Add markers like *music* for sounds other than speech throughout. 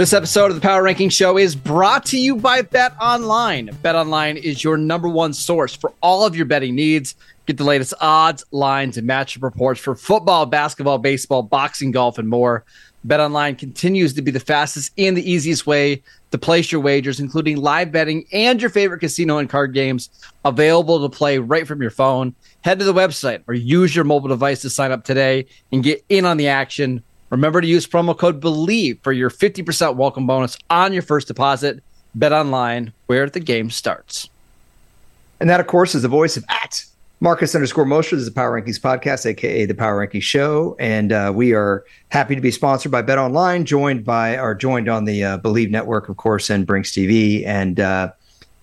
This episode of the Power Ranking Show is brought to you by Bet Online. Bet Online is your number one source for all of your betting needs. Get the latest odds, lines, and matchup reports for football, basketball, baseball, boxing, golf, and more. Bet Online continues to be the fastest and the easiest way to place your wagers, including live betting and your favorite casino and card games available to play right from your phone. Head to the website or use your mobile device to sign up today and get in on the action Remember to use promo code BELIEVE for your 50% welcome bonus on your first deposit. Bet online where the game starts. And that, of course, is the voice of at Marcus underscore Mosher. This is the Power Rankings podcast, aka the Power Rankings Show, and uh, we are happy to be sponsored by Bet Online, joined by or joined on the uh, Believe Network, of course, and Brinks TV. And uh,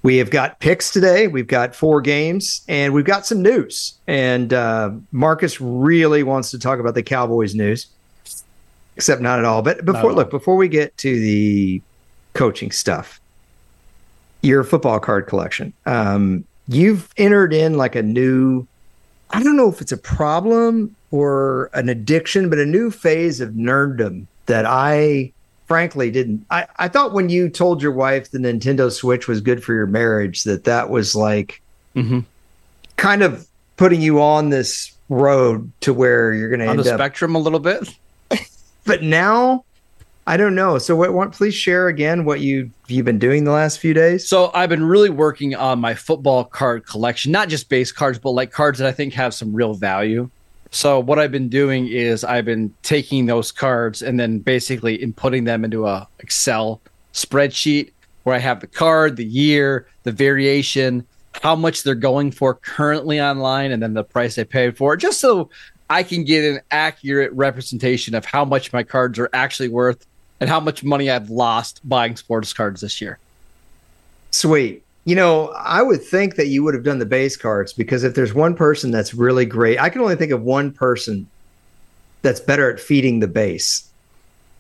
we have got picks today. We've got four games, and we've got some news. And uh, Marcus really wants to talk about the Cowboys news except not at all. But before, look, before we get to the coaching stuff, your football card collection, um, you've entered in like a new, I don't know if it's a problem or an addiction, but a new phase of nerddom that I frankly didn't. I, I thought when you told your wife the Nintendo Switch was good for your marriage, that that was like mm-hmm. kind of putting you on this road to where you're going to end the up, spectrum a little bit but now I don't know. So, what, what? Please share again what you you've been doing the last few days. So, I've been really working on my football card collection, not just base cards, but like cards that I think have some real value. So, what I've been doing is I've been taking those cards and then basically inputting them into a Excel spreadsheet where I have the card, the year, the variation, how much they're going for currently online, and then the price I paid for it, just so I can get an accurate representation of how much my cards are actually worth and how much money I've lost buying sports cards this year. Sweet. You know, I would think that you would have done the base cards because if there's one person that's really great, I can only think of one person that's better at feeding the base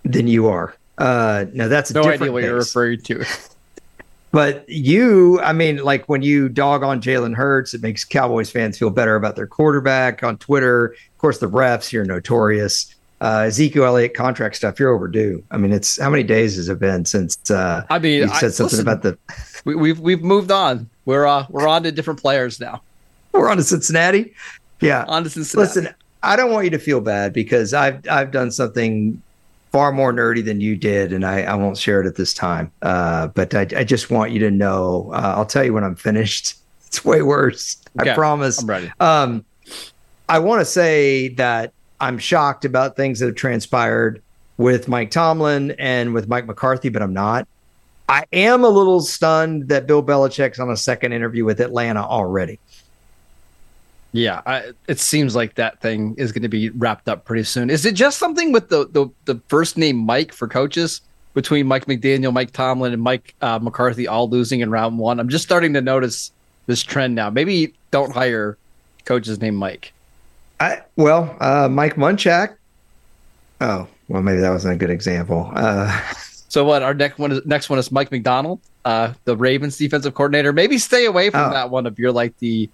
than you are. Uh, now that's no idea what base. you're referring to. *laughs* But you, I mean, like when you dog on Jalen Hurts, it makes Cowboys fans feel better about their quarterback on Twitter. Of course, the refs, you're notorious. Uh, Ezekiel Elliott contract stuff, you're overdue. I mean, it's how many days has it been since? Uh, I mean, you said I, something listen, about the. we, we've we've moved on. We're uh, we're on to different players now. We're on to Cincinnati. Yeah, on to Cincinnati. Listen, I don't want you to feel bad because I've I've done something far more nerdy than you did, and I, I won't share it at this time. Uh, but I, I, just want you to know. Uh, I'll tell you when I'm finished. *laughs* It's way worse. Okay. I promise. I'm ready. Um, I want to say that I'm shocked about things that have transpired with Mike Tomlin and with Mike McCarthy, but I'm not. I am a little stunned that Bill Belichick's on a second interview with Atlanta already. Yeah, I, it seems like that thing is going to be wrapped up pretty soon. Is it just something with the, the, the first name Mike for coaches between Mike McDaniel, Mike Tomlin, and Mike uh, McCarthy all losing in round one? I'm just starting to notice this trend now. Maybe don't hire coaches named Mike. I well, uh, Mike Munchak. Oh, well, maybe that wasn't a good example. Uh, *laughs* so what? Our next one is next one is Mike Macdonald, uh, the Ravens defensive coordinator. Maybe stay away from oh. that one if you're like the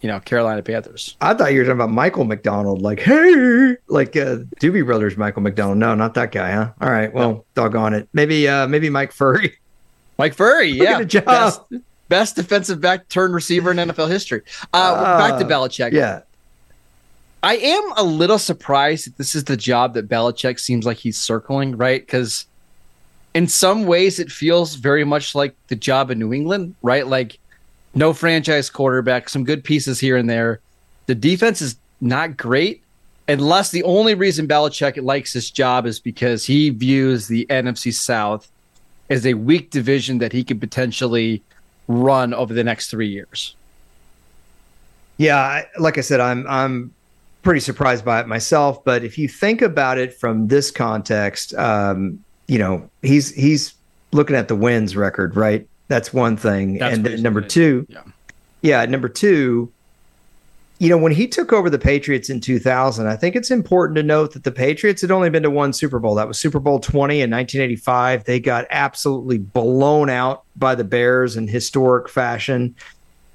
you know, Carolina Panthers. I thought you were talking about Michael McDonald, like, hey, like uh, Doobie Brothers, Michael McDonald. No, not that guy, huh? All right, well, no. doggone it. Maybe, uh, maybe Mike Furrey. Mike Furrey, yeah, best, best, defensive back turn receiver in NFL history. Uh, uh, back to Belichick. Yeah, I am a little surprised that this is the job that Belichick seems like he's circling, right? Because in some ways, it feels very much like the job in New England, right? Like no franchise quarterback, some good pieces here and there. The defense is not great, unless the only reason Belichick likes this job is because he views the NFC South as a weak division that he could potentially run over the next three years. Yeah, like I said, I'm I'm pretty surprised by it myself. But if you think about it from this context, um, you know, he's he's looking at the wins record, right? That's one thing. That's and number two, yeah. yeah, number two, you know, when he took over the Patriots in 2000, I think it's important to note that the Patriots had only been to one Super Bowl. That was Super Bowl 20 in 1985. They got absolutely blown out by the Bears in historic fashion.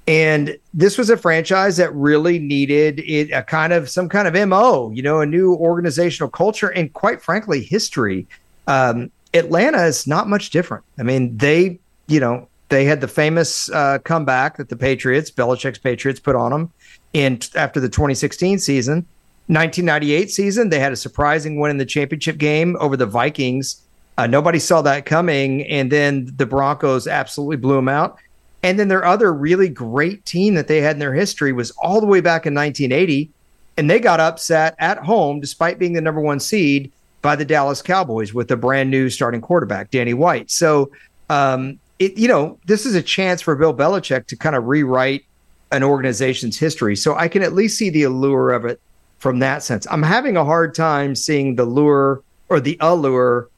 And this was a franchise that really needed it, a kind of some kind of MO, you know, a new organizational culture and quite frankly, history. Um, Atlanta is not much different. I mean, they, you know, they had the famous uh, comeback that the Patriots, Belichick's Patriots, put on them in after the 2016 season. 1998 season, they had a surprising win in the championship game over the Vikings. Uh, nobody saw that coming, and then the Broncos absolutely blew them out. And then their other really great team that they had in their history was all the way back in 1980. And they got upset at home, despite being the number one seed, by the Dallas Cowboys with a brand new starting quarterback, Danny White. So, um, it, you know, this is a chance for Bill Belichick to kind of rewrite an organization's history. So I can at least see the allure of it from that sense. I'm having a hard time seeing the lure or the allure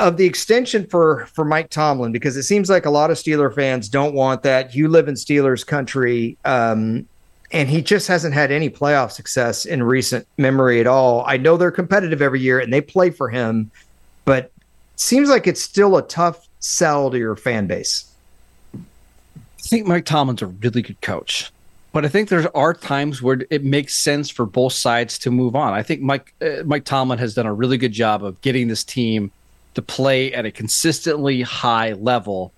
of the extension for for Mike Tomlin because it seems like a lot of Steeler fans don't want that. You live in Steelers country, um, and he just hasn't had any playoff success in recent memory at all. I know they're competitive every year and they play for him, but seems like it's still a tough sell to your fan base. I think Mike Tomlin's a really good coach, but I think there are times where it makes sense for both sides to move on. I think Mike uh, Mike Tomlin has done a really good job of getting this team to play at a consistently high level.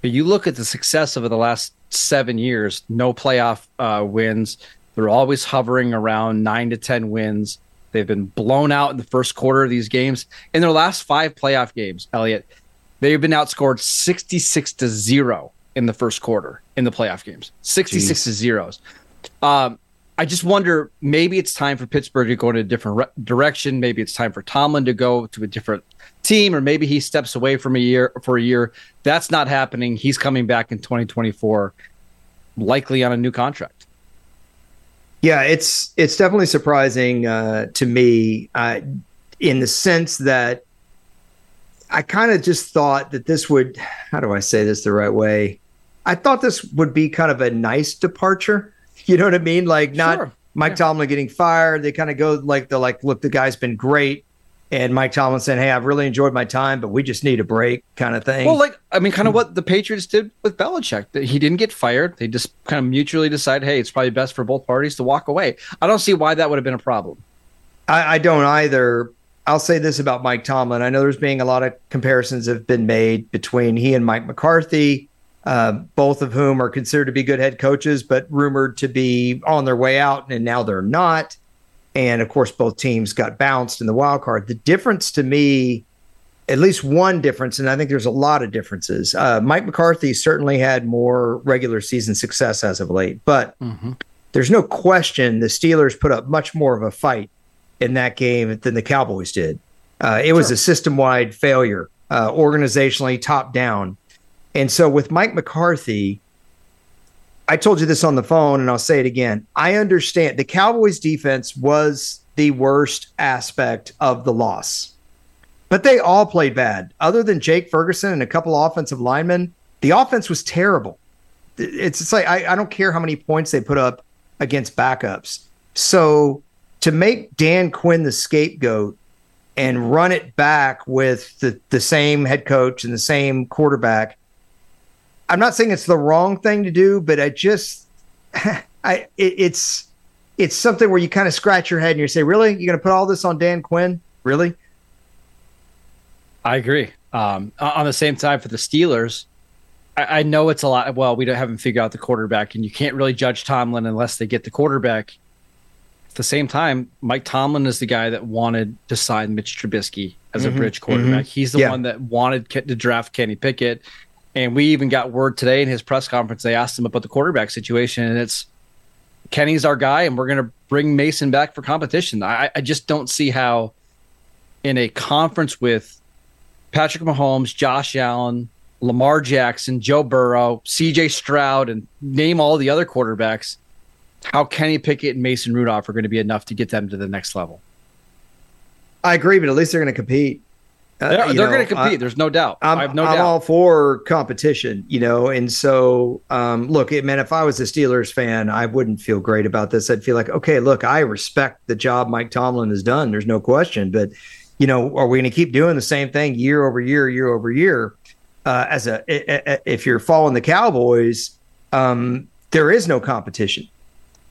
But you look at the success over the last seven years, no playoff uh, wins. They're always hovering around nine to 10 wins. They've been blown out in the first quarter of these games. In their last five playoff games, Elliot, they've been outscored 66 to zero in the first quarter in the playoff games. 66 Jeez. to zeros. Um, I just wonder maybe it's time for Pittsburgh to go in a different re- direction. Maybe it's time for Tomlin to go to a different team, or maybe he steps away from a year for a year. That's not happening. He's coming back in 2024, likely on a new contract. Yeah, it's it's definitely surprising uh, to me uh, in the sense that I kind of just thought that this would. How do I say this the right way? I thought this would be kind of a nice departure. *laughs* You know what I mean? Like not sure. Mike yeah. Tomlin getting fired. They kind of go like they're like, look, the guy's been great and Mike Tomlin saying, "Hey, I've really enjoyed my time, but we just need a break," kind of thing. Well, like I mean, kind of hmm. what the Patriots did with Belichick. He didn't get fired. They just kind of mutually decide, "Hey, it's probably best for both parties to walk away." I don't see why that would have been a problem. I, I don't either. I'll say this about Mike Tomlin. I know there's being a lot of comparisons have been made between he and Mike McCarthy, uh, both of whom are considered to be good head coaches, but rumored to be on their way out, and now they're not. And of course, both teams got bounced in the wild card. The difference to me, at least one difference, and I think there's a lot of differences. Uh, Mike McCarthy certainly had more regular season success as of late, but mm-hmm. there's no question the Steelers put up much more of a fight in that game than the Cowboys did. Uh, it sure. was a system wide failure, uh, organizationally, top down. And so with Mike McCarthy, I told you this on the phone and I'll say it again. I understand the Cowboys defense was the worst aspect of the loss, but they all played bad. Other than Jake Ferguson and a couple offensive linemen, the offense was terrible. It's, it's like I, I don't care how many points they put up against backups. So to make Dan Quinn the scapegoat and run it back with the, the same head coach and the same quarterback I'm not saying it's the wrong thing to do, but I just, *laughs* I it, it's it's something where you kind of scratch your head and you say, really, you're going to put all this on Dan Quinn? Really? I agree. Um, on the same time, for the Steelers, I, I, know it's a lot. Well, we don't haven't figured out the quarterback, and you can't really judge Tomlin unless they get the quarterback. At the same time, Mike Tomlin is the guy that wanted to sign Mitch Trubisky as mm-hmm, a bridge quarterback. Mm-hmm. He's the yeah. one that wanted to draft Kenny Pickett. And we even got word today in his press conference. They asked him about the quarterback situation, and it's Kenny's our guy, and we're going to bring Mason back for competition. I, I just don't see how, in a conference with Patrick Mahomes, Josh Allen, Lamar Jackson, Joe Burrow, CJ Stroud, and name all the other quarterbacks, how Kenny Pickett and Mason Rudolph are going to be enough to get them to the next level. I agree, but at least they're going to compete. Uh, they're, they're going to compete. I, There's no doubt. I'm, I have no I'm doubt. all for competition, you know. And so, um, look, man, if I was a Steelers fan, I wouldn't feel great about this. I'd feel like, okay, look, I respect the job Mike Tomlin has done. There's no question. But, you know, are we going to keep doing the same thing year over year, year over year? Uh, as a, if you're following the Cowboys, um, there is no competition.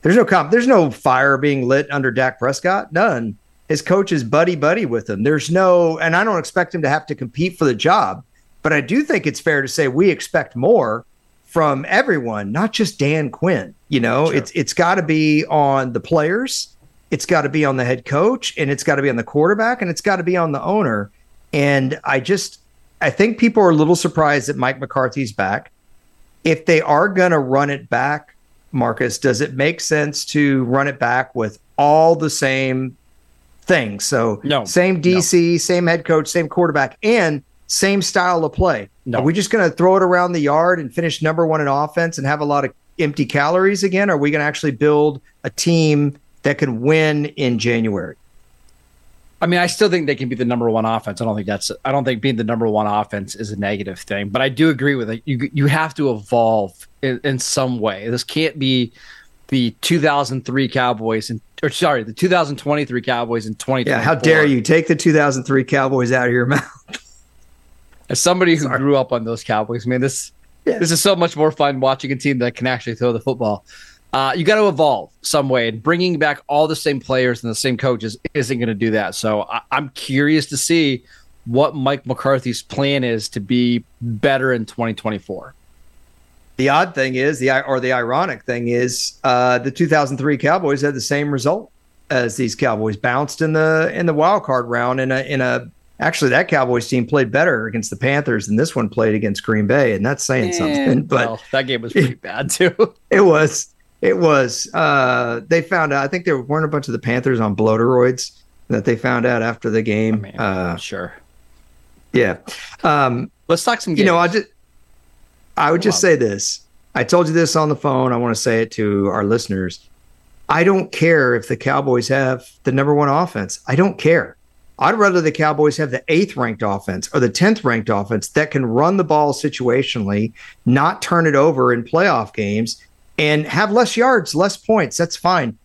There's no comp. There's no fire being lit under Dak Prescott. None his coach is buddy buddy with him. There's no, and I don't expect him to have to compete for the job, but I do think it's fair to say we expect more from everyone, not just Dan Quinn. You know, sure. it's it's got to be on the players, it's got to be on the head coach, and it's got to be on the quarterback, and it's got to be on the owner. And I just, I think people are a little surprised that Mike McCarthy's back. If they are going to run it back, Marcus, does it make sense to run it back with all the same things. So no, same DC, no. same head coach, same quarterback, and same style of play. No. Are we just going to throw it around the yard and finish number one in offense and have a lot of empty calories again? Or are we going to actually build a team that can win in January? I mean, I still think they can be the number one offense. I don't think that's. I don't think being the number one offense is a negative thing. But I do agree with it. You you have to evolve in, in some way. This can't be the 2003 Cowboys and or sorry, the 2023 Cowboys in 20. Yeah, how dare you take the 2003 Cowboys out of your mouth? As somebody who sorry. grew up on those Cowboys, man, this yeah. this is so much more fun watching a team that can actually throw the football. Uh, you got to evolve some way, and bringing back all the same players and the same coaches isn't going to do that. So I- I'm curious to see what Mike McCarthy's plan is to be better in 2024 the odd thing is the or the ironic thing is uh, the 2003 Cowboys had the same result as these Cowboys bounced in the in the wild card round in a in a actually that Cowboys team played better against the Panthers than this one played against Green Bay and that's saying something *laughs* but well, that game was pretty bad too. *laughs* It was it was uh, they found out I think there weren't a bunch of the Panthers on bloateroids that they found out after the game I mean, uh, sure yeah um, let's talk some games. you know I just I would just say this. I told you this on the phone. I want to say it to our listeners. I don't care if the Cowboys have the number one offense. I don't care. I'd rather the Cowboys have the eighth ranked offense or the 10th ranked offense that can run the ball situationally, not turn it over in playoff games, and have less yards, less points. That's fine.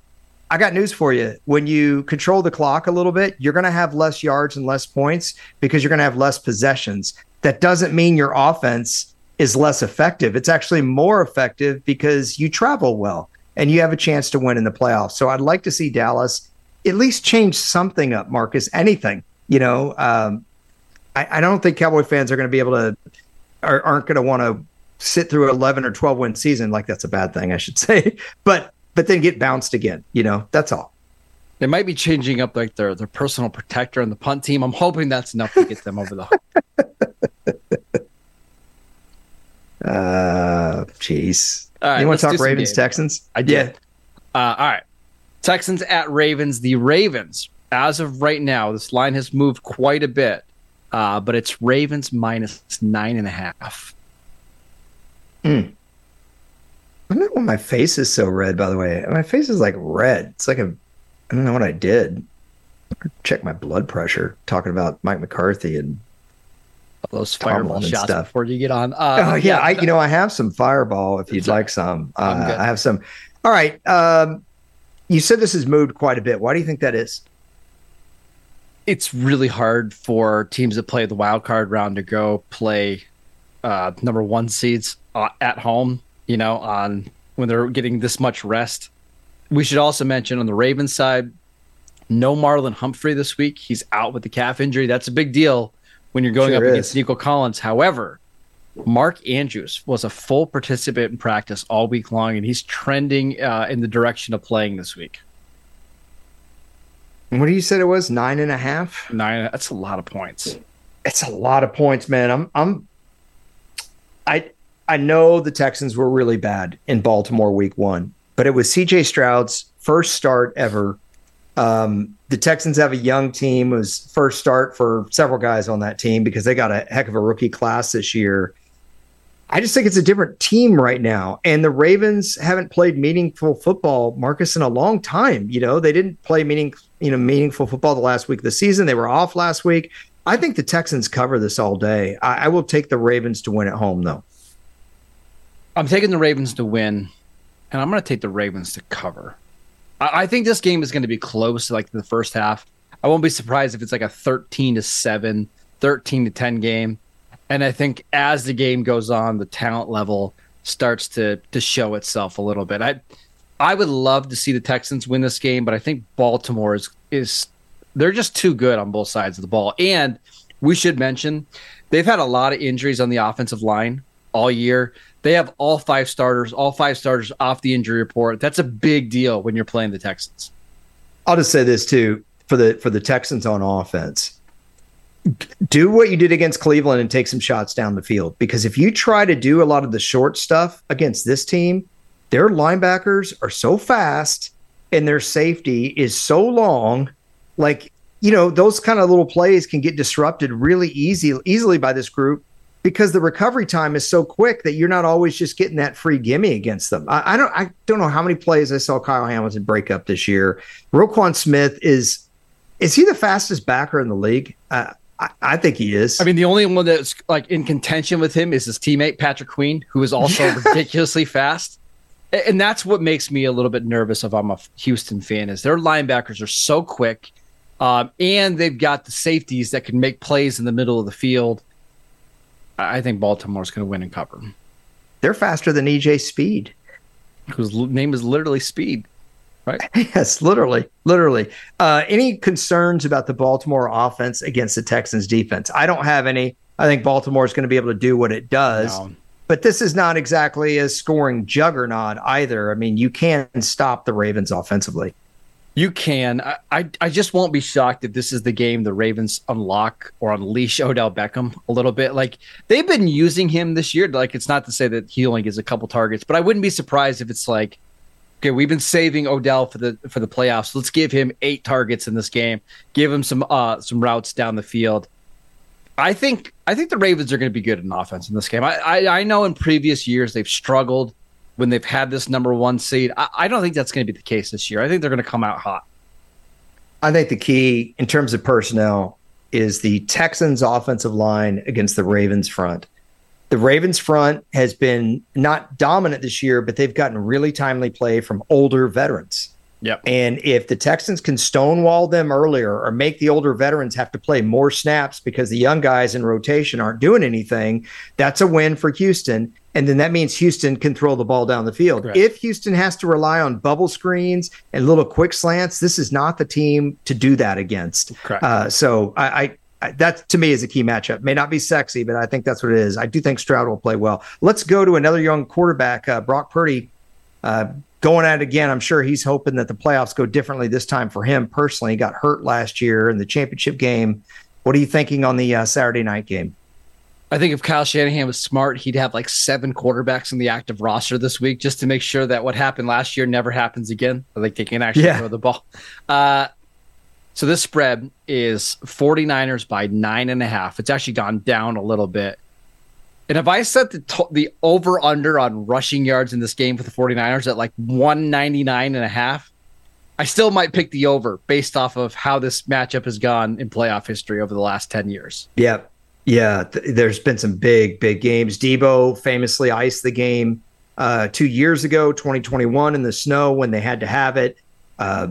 I got news for you. When you control the clock a little bit, you're going to have less yards and less points because you're going to have less possessions. That doesn't mean your offense is less effective. It's actually more effective because you travel well and you have a chance to win in the playoffs. So I'd like to see Dallas at least change something up, Marcus. Anything, you know. Um, I, I, don't think Cowboy fans are going to be able to, are, aren't going to want to sit through 11 or 12 win season. Like that's a bad thing, I should *laughs* say. But but then get bounced again. You know, that's all. They might be changing up like their their personal protector on the punt team. I'm hoping that's enough to get them over the hump. *laughs* Uh, jeez. Right, you want to talk Ravens Texans? I did. Yeah. Uh, all right. Texans at Ravens. The Ravens, as of right now, this line has moved quite a bit, uh, but it's Ravens minus nine and a half. Hmm. I don't know why my face is so red, by the way. My face is like red. It's like a, I don't know what I did. Check my blood pressure talking about Mike McCarthy and those fireball shots stuff. before you get on. Uh, oh yeah, I, you know I have some fireball if you'd like some. Uh, I have some. All right. Um, you said this has moved quite a bit. Why do you think that is? It's really hard for teams that play the wild card round to go play uh, number one seeds uh, at home. You know, on when they're getting this much rest. We should also mention on the Ravens side, no Marlon Humphrey this week. He's out with the calf injury. That's a big deal when you're going sure up is. against Nico Collins. However, Mark Andrews was a full participant in practice all week long, and he's trending uh, in the direction of playing this week. What do you said it was? Nine and a half? Nine. That's a lot of points. It's a lot of points, man. I'm, I'm, I, I know the Texans were really bad in Baltimore week one, but it was CJ Stroud's first start ever Um, the Texans have a young team. It was first start for several guys on that team because they got a heck of a rookie class this year. I just think it's a different team right now. And the Ravens haven't played meaningful football, Marcus, in a long time. You know, they didn't play meaning, you know, meaningful football the last week of the season. They were off last week. I think the Texans cover this all day. I, I will take the Ravens to win at home, though. I'm taking the Ravens to win, and I'm going to take the Ravens to cover. I, I think this game is going to be close, like the first half. I won't be surprised if it's like a 13 to 7, 13 to 10 game. And I think as the game goes on, the talent level starts to to show itself a little bit. I I would love to see the Texans win this game, but I think Baltimore is is they're just too good on both sides of the ball. And we should mention they've had a lot of injuries on the offensive line all year. They have all five starters, all five starters off the injury report. That's a big deal when you're playing the Texans. I'll just say this too for the for the Texans on offense do what you did against Cleveland and take some shots down the field. Because if you try to do a lot of the short stuff against this team, their linebackers are so fast and their safety is so long. Like, you know, those kind of little plays can get disrupted really easy, easily by this group because the recovery time is so quick that you're not always just getting that free gimme against them. I, I don't I don't know how many plays I saw Kyle Hamilton break up this year. Roquan Smith is is he the fastest backer in the league? Uh, I, I, think he is. I mean, the only one that's like in contention with him is his teammate Patrick Queen, who is also yeah. *laughs* ridiculously fast. And that's what makes me a little bit nervous if I'm a Houston fan is their linebackers are so quick, um, and they've got the safeties that can make plays in the middle of the field. I think Baltimore's going to win and cover. They're faster than EJ Speed, whose name is literally Speed right? *laughs* yes, literally, literally. Uh, any concerns about the Baltimore offense against the Texans defense? I don't have any. I think Baltimore is going to be able to do what it does. No. But this is not exactly a scoring juggernaut either. I mean, you can stop the Ravens offensively. You can. I, I, I just won't be shocked if this is the game the Ravens unlock or unleash Odell Beckham a little bit. Like they've been using him this year. Like it's not to say that he only gets a couple targets, but I wouldn't be surprised if it's like okay, we've been saving Odell for the for the playoffs. Let's give him eight targets in this game. Give him some uh some routes down the field. I think I think the Ravens are going to be good in offense in this game. I, I, I know in previous years they've struggled when they've had this number one seed. I, I don't think that's going to be the case this year. I think they're going to come out hot. I think the key in terms of personnel is the Texans offensive line against the Ravens front the Ravens front has been not dominant this year, but they've gotten really timely play from older veterans. Yep. And if the Texans can stonewall them earlier or make the older veterans have to play more snaps because the young guys in rotation aren't doing anything, that's a win for Houston. And then that means Houston can throw the ball down the field. Correct. If Houston has to rely on bubble screens and little quick slants, this is not the team to do that against. Uh, so I, I that to me is a key matchup. May not be sexy, but I think that's what it is. I do think Stroud will play well. Let's go to another young quarterback, uh, Brock Purdy, uh, going at it again. I'm sure he's hoping that the playoffs go differently this time for him personally. He got hurt last year in the championship game. What are you thinking on the uh, Saturday night game? I think if Kyle Shanahan was smart, he'd have like seven quarterbacks in the active roster this week just to make sure that what happened last year never happens again. Like they can actually yeah. throw the ball. Uh, so this spread is 49ers by nine and a half. It's actually gone down a little bit. And if I set the to- the over under on rushing yards in this game for the 49ers at like 199 and a half, I still might pick the over based off of how this matchup has gone in playoff history over the last 10 years. Yeah. Yeah. Th- there's been some big, big games. Deebo famously iced the game uh, two years ago, 2021, in the snow when they had to have it. Uh,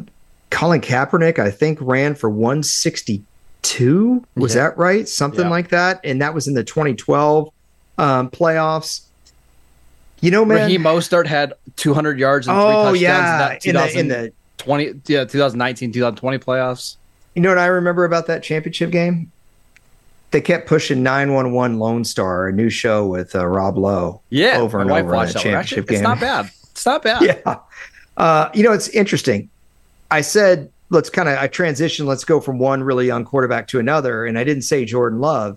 Colin Kaepernick, I think, ran for 162. Was yeah. that right? Something yeah. like that. And that was in the 2012 um, playoffs. You know, man. Raheem Mostert had 200 yards and three oh, touchdowns yeah. in, that in, the, in the 20, yeah, 2019, 2020 playoffs. You know what I remember about that championship game? They kept pushing 911 Lone Star, a new show with uh, Rob Lowe. Yeah, over and over that, that championship Actually, game. It's not bad. It's not bad. *laughs* yeah. Uh, you know, it's interesting. I said, let's kind of I transition, let's go from one really young quarterback to another. And I didn't say Jordan Love.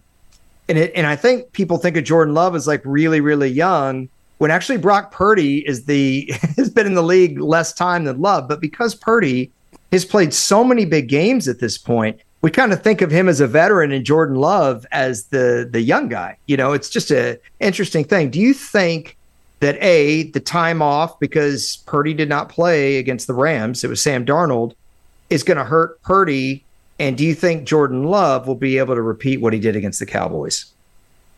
And it and I think people think of Jordan Love as like really, really young, when actually Brock Purdy is the *laughs* has been in the league less time than Love. But because Purdy has played so many big games at this point. We kind of think of him as a veteran and Jordan Love as the the young guy. You know, it's just a interesting thing. Do you think that a the time off because Purdy did not play against the Rams, it was Sam Darnold, is going to hurt Purdy? And do you think Jordan Love will be able to repeat what he did against the Cowboys?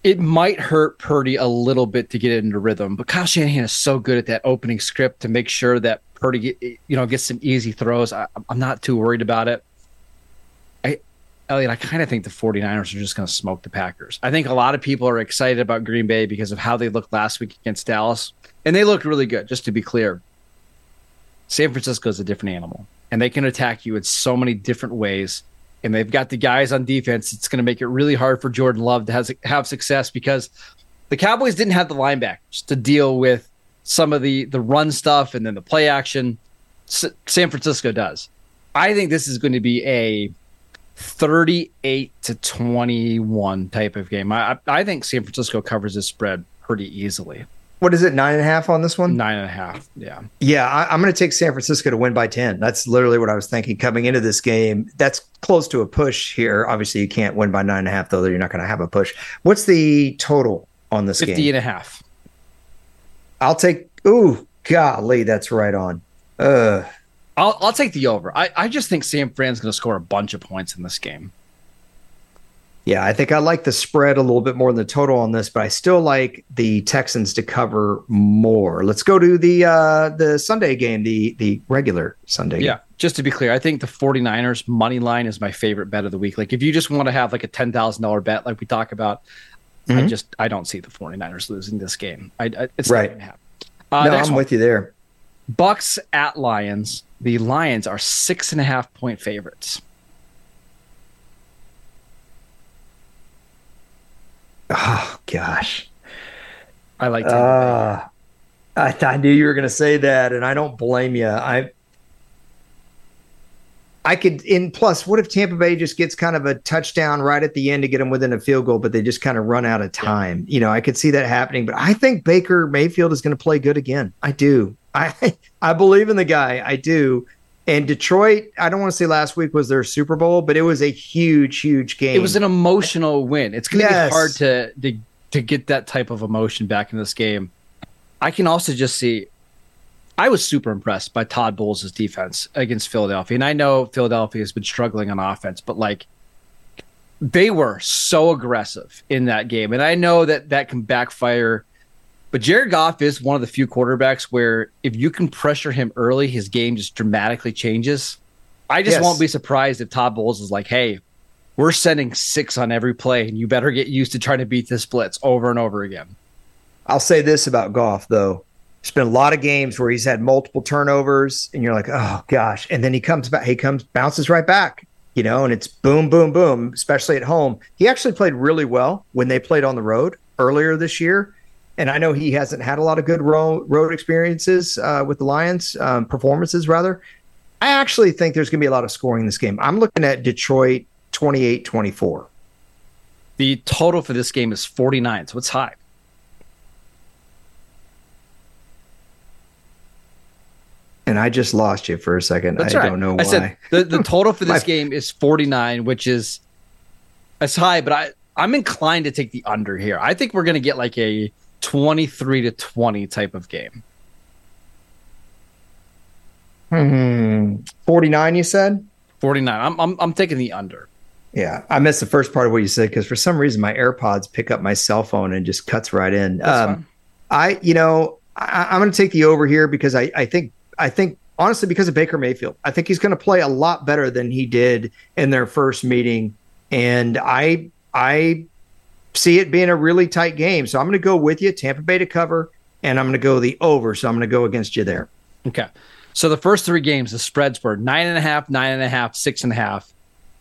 it might hurt Purdy a little bit to get into rhythm, but Kyle Shanahan is so good at that opening script to make sure that Purdy, you know, gets some easy throws. I, am not too worried about it. Elliot, I kind of think the 49ers are just going to smoke the Packers. I think a lot of people are excited about Green Bay because of how they looked last week against Dallas, and they looked really good. Just to be clear, San Francisco is a different animal, and they can attack you in so many different ways and they've got the guys on defense. It's going to make it really hard for Jordan Love to have, have success because the Cowboys didn't have the linebackers to deal with some of the the run stuff and then the play action. S- San Francisco does. I think this is going to be a 38 to 21 type of game. I I think San Francisco covers this spread pretty easily. What is it nine and a half on this one? Nine and a half yeah. Yeah I, am going to take san francisco to win by 10 that's literally what i was thinking coming into this game. That's close to a push here. Obviously you can't win by nine and a half though you're not going to have a push. What's the total on this 50 game? 50 and a half. I'll take ooh golly that's right on. Uh I'll, I'll take the over. I, I just think Sam Fran's going to score a bunch of points in this game. Yeah, I think I like the spread a little bit more than the total on this, but I still like the Texans to cover more. Let's go to the uh the Sunday game, the the regular Sunday yeah. Game. Just to be clear, I think the 49ers money line is my favorite bet of the week. Like if you just want to have like a $10,000 bet like we talk about, mm-hmm. I just I don't see the 49ers losing this game. I, I it's right. Uh, no, I'm one. with you there. Bucks at Lions. The Lions are six and a half point favorites. Oh gosh, I like. Uh, I, I knew you were going to say that, and I don't blame you. I I could in plus. What if Tampa Bay just gets kind of a touchdown right at the end to get them within a field goal, but they just kind of run out of time? Yeah. You know, I could see that happening. But I think Baker Mayfield is going to play good again. I do. I *laughs* I believe in the guy. I do. And Detroit, I don't want to say last week was their Super Bowl, but it was a huge, huge game. It was an emotional win. It's going to yes. be hard to, to to get that type of emotion back in this game. I can also just see. I was super impressed by Todd Bowles' defense against Philadelphia, and I know Philadelphia has been struggling on offense, but like they were so aggressive in that game, and I know that that can backfire but Jared Goff is one of the few quarterbacks where if you can pressure him early, his game just dramatically changes. I just yes. won't be surprised if Todd Bowles is like, hey, we're sending six on every play, and you better get used to trying to beat this blitz over and over again. I'll say this about Goff, though. There's been a lot of games where he's had multiple turnovers, and you're like, oh gosh. And then he comes back, he comes, bounces right back, you know, and it's boom, boom, boom, especially at home. He actually played really well when they played on the road earlier this year and I know he hasn't had a lot of good road, road experiences uh, with the Lions, um, performances rather. I actually think there's going to be a lot of scoring in this game. I'm looking at Detroit 28 24. The total for this game is 49, so it's high. And I just lost you for a second. That's I right. don't know why. I said the, the *laughs* total for this game is 49, which is it's high, but I, I'm inclined to take the under here. I think we're going to get like a 23 to 20 type of game. Hmm. 49, you said? 49. I'm, I'm, I'm taking the under. Yeah. I missed the first part of what you said because for some reason my AirPods pick up my cell phone and just cuts right in. Um, I, you know, I, am going to take the over here because I, I think, I think honestly, because of Baker Mayfield, I think he's going to play a lot better than he did in their first meeting. And I, I see it being a really tight game. So I'm going to go with you, Tampa Bay to cover, and I'm going to go the over. So I'm going to go against you there. Okay. So the first three games, the spreads were nine and a half, nine and a half, six and a half.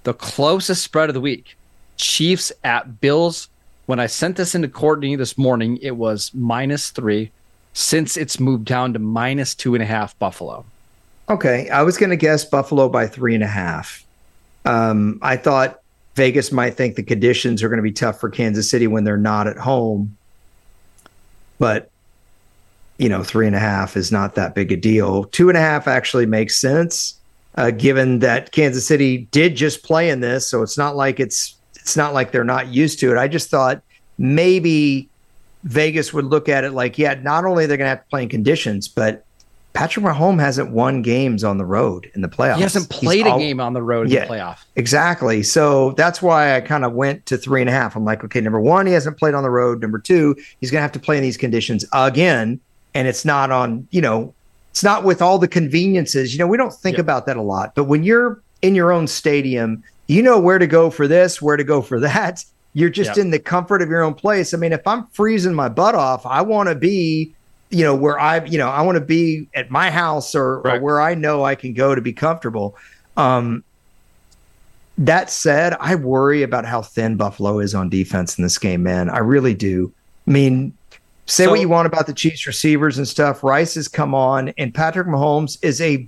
The closest spread of the week, Chiefs at Bills. When I sent this into Courtney this morning, it was minus three. Since it's moved down to minus two and a half, Buffalo. Okay. I was going to guess Buffalo by three and a half. Um, I thought Vegas might think the conditions are going to be tough for Kansas City when they're not at home. But, you know, three and a half is not that big a deal. Two and a half actually makes sense. uh, given that Kansas City did just play in this, so it's not like it's it's not like they're not used to it. I just thought maybe Vegas would look at it like, yeah, not only they're going to have to play in conditions, but Patrick Mahomes hasn't won games on the road in the playoffs. He hasn't played He's a game on the road in yeah, the playoff. Exactly. So that's why I kind of went to three and a half. I'm like, okay, number one, he hasn't played on the road. Number two, he's going to have to play in these conditions again. And it's not on, you know, it's not with all the conveniences. You know, we don't think about that a lot. But when you're in your own stadium, you know where to go for this, where to go for that. You're just in the comfort of your own place. I mean, if I'm freezing my butt off, I want to be you know, where I, you know, I want to be at my house or, right. or, where I know I can go to be comfortable. Um, that said, I worry about how thin Buffalo is on defense in this game, man. I really do. I mean, say so, what you want about the Chiefs receivers and stuff. Rice has come on, and Patrick Mahomes is a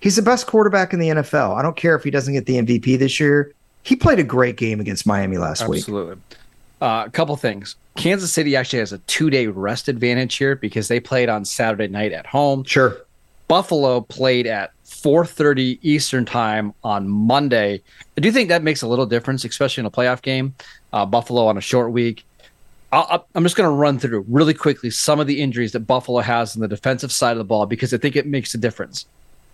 he's the best quarterback in the NFL. I don't care if he doesn't get the MVP this year. He played a great game against Miami last Absolutely. week. Absolutely. Uh, a couple things. Kansas City actually has a two day rest advantage here because they played on Saturday night at home. Sure. Buffalo played at 4:30 Eastern time on Monday. I do think that makes a little difference, especially in a playoff game. Uh, Buffalo on a short week. i am just going to run through really quickly some of the injuries that Buffalo has on the defensive side of the ball because I think it makes a difference.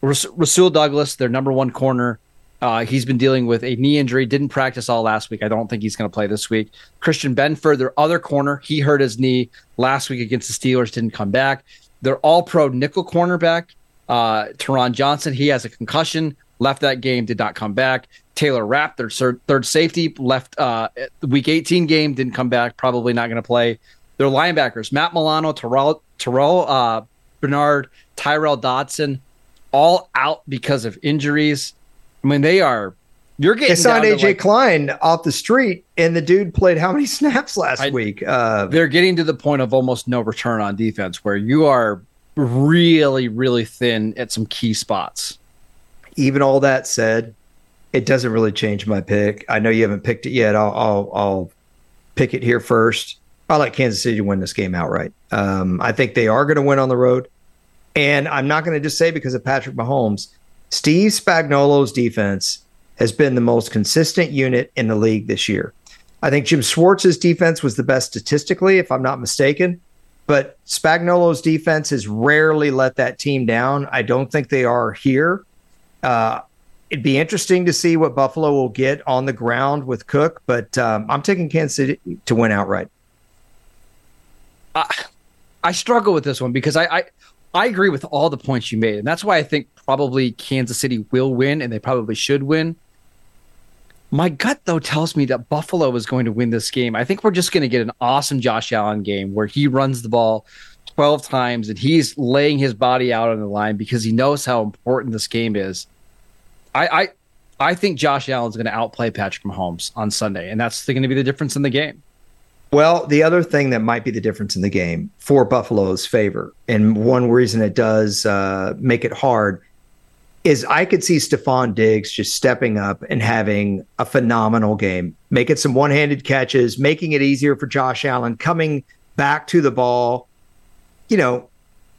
Rasul Douglas, their number one corner, uh, he's been dealing with a knee injury, didn't practice all last week. I don't think he's going to play this week. Christian Benford, their other corner, he hurt his knee last week against the Steelers, didn't come back. They're all pro nickel cornerback. Uh, Taron Johnson, he has a concussion, left that game, did not come back. Taylor Rapp, their third safety, left uh, week 18 game, didn't come back, probably not going to play. Their linebackers, Matt Milano, Terrell, Terrell uh, Bernard, Tyrell Dodson, all out because of injuries. I mean, they are. You're getting. They signed AJ like, Klein off the street, and the dude played how many *laughs* snaps last I, week? Uh, they're getting to the point of almost no return on defense, where you are really, really thin at some key spots. Even all that said, it doesn't really change my pick. I know you haven't picked it yet. I'll I'll, I'll pick it here first. I like Kansas City to win this game outright. Um, I think they are going to win on the road, and I'm not going to just say because of Patrick Mahomes. Steve Spagnuolo's defense has been the most consistent unit in the league this year. I think Jim Schwartz's defense was the best statistically, if I'm not mistaken. But Spagnuolo's defense has rarely let that team down. I don't think they are here. Uh, it'd be interesting to see what Buffalo will get on the ground with Cook, but um, I'm taking Kansas City to win outright. I, I struggle with this one because I, I I agree with all the points you made, and that's why I think probably Kansas City will win, and they probably should win. My gut, though, tells me that Buffalo is going to win this game. I think we're just going to get an awesome Josh Allen game where he runs the ball 12 times and he's laying his body out on the line because he knows how important this game is. I, I, I think Josh Allen is going to outplay Patrick Mahomes on Sunday, and that's going to be the difference in the game. Well, the other thing that might be the difference in the game for Buffalo's favor, and one reason it does uh, make it hard, is I could see Stefon Diggs just stepping up and having a phenomenal game, making some one handed catches, making it easier for Josh Allen, coming back to the ball. You know,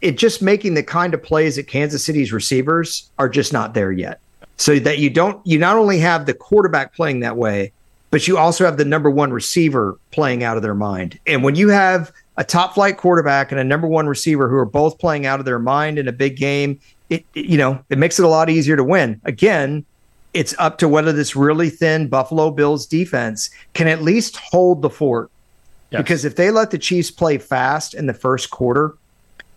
it just making the kind of plays that Kansas City's receivers are just not there yet. So that you don't, you not only have the quarterback playing that way, but you also have the number one receiver playing out of their mind. And when you have a top flight quarterback and a number one receiver who are both playing out of their mind in a big game, it, it, you know it makes it a lot easier to win. Again, it's up to whether this really thin Buffalo Bills defense can at least hold the fort. Yes. Because if they let the Chiefs play fast in the first quarter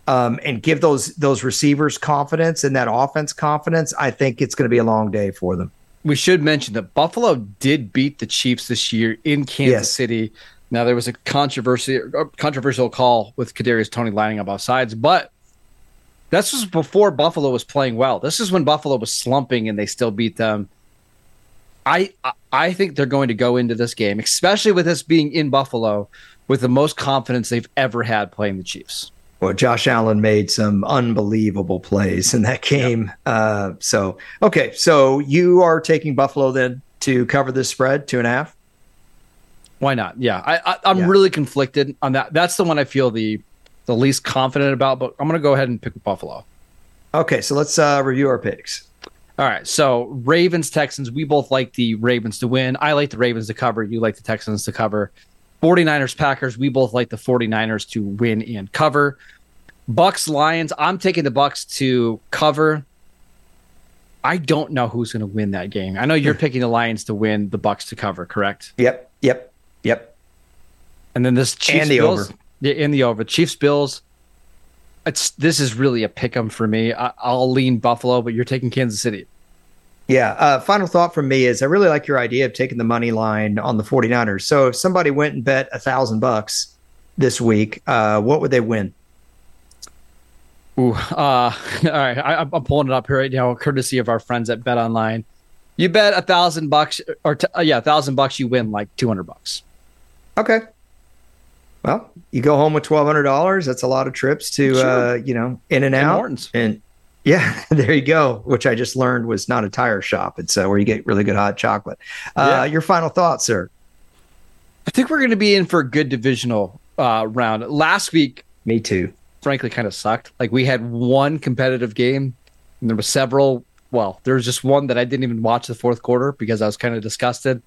um, and give those those receivers confidence and that offense confidence, I think it's going to be a long day for them. We should mention that Buffalo did beat the Chiefs this year in Kansas yes. City. Now there was a controversy, controversial call with Kadarius Toney lining up off sides, but this was before Buffalo was playing well. This is when Buffalo was slumping and they still beat them. I I think they're going to go into this game, especially with us being in Buffalo, with the most confidence they've ever had playing the Chiefs. Well, Josh Allen made some unbelievable plays in that game. Yep. Uh, so okay, so you are taking Buffalo then to cover this spread two and a half. Why not? Yeah, I, I am yeah. really conflicted on that. That's the one I feel the the least confident about, but I'm going to go ahead and pick Buffalo. Okay, so let's uh, review our picks. All right. So Ravens, Texans, we both like the Ravens to win. I like the Ravens to cover. You like the Texans to cover. 49ers, Packers, we both like the 49ers to win and cover. Bucks, Lions, I'm taking the Bucks to cover. I don't know who's going to win that game. I know you're Hmm. picking the Lions to win, the Bucks to cover, correct? Yep, yep, yep. And then this Chiefs And the Bills, over. Yeah, in the over. Chiefs Bills. It's this is really a pick 'em for me. I, I'll lean Buffalo, but you're taking Kansas City. Yeah. Uh, final thought from me is I really like your idea of taking the money line on the 49ers. So if somebody went and bet a thousand bucks this week, uh, what would they win? Ooh, uh, *laughs* all right. I, I'm pulling it up here right now, courtesy of our friends at Bet Online. You bet a thousand bucks, or t- uh, yeah, a thousand bucks, you win like two hundred bucks. Okay. Well, you go home with twelve hundred dollars. That's a lot of trips to Sure. uh, you know, In-N-Out. And yeah, *laughs* there you go. Which I just learned was not a tire shop. It's uh, where you get really good hot chocolate. Uh, Yeah. Your final thoughts, sir? I think we're going to be in for a good divisional uh, round. Last week, Me too. frankly, kind of sucked. Like we had one competitive game, and there was several. Well, there was just one that I didn't even watch the fourth quarter because I was kind of disgusted.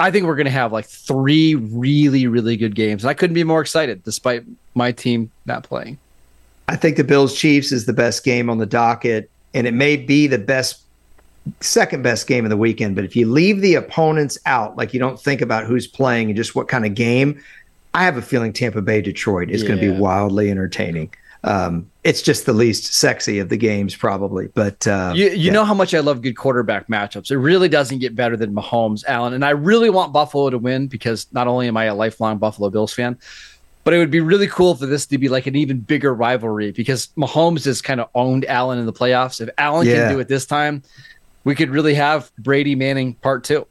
I think we're going to have like three really, really good games. And I couldn't be more excited despite my team not playing. I think the Bills Chiefs is the best game on the docket, and it may be the best, second best game of the weekend. But if you leave the opponents out, like you don't think about who's playing and just what kind of game, I have a feeling Tampa Bay Detroit is going to be wildly entertaining. Um, it's just the least sexy of the games, probably. But uh, You, you yeah. know how much I love good quarterback matchups. It really doesn't get better than Mahomes, Allen. And I really want Buffalo to win because not only am I a lifelong Buffalo Bills fan, but it would be really cool for this to be like an even bigger rivalry because Mahomes has kind of owned Allen in the playoffs. If Allen Yeah. can do it this time, we could really have Brady Manning part two.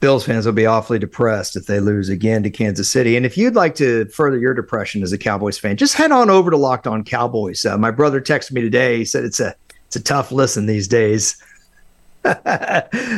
Bills fans will be awfully depressed if they lose again to Kansas City. And if you'd like to further your depression as a Cowboys fan, just head on over to Locked On Cowboys. Uh, my brother texted me today. He said it's a it's a tough listen these days.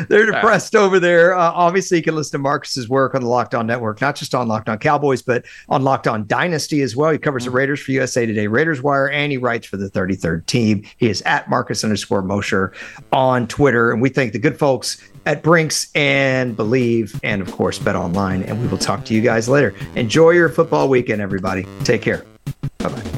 They're depressed over there. Uh, obviously, you can listen to Marcus's work on the Locked On Network, not just on Locked On Cowboys, but on Locked On Dynasty as well. He covers the Raiders for USA Today, Raiders Wire, and he writes for the 33rd team. He is at Marcus underscore Mosher on Twitter. And we thank the good folks at Brinks and Believe, and of course, Bet Online. And we will talk to you guys later. Enjoy your football weekend, everybody. Take care. Bye bye.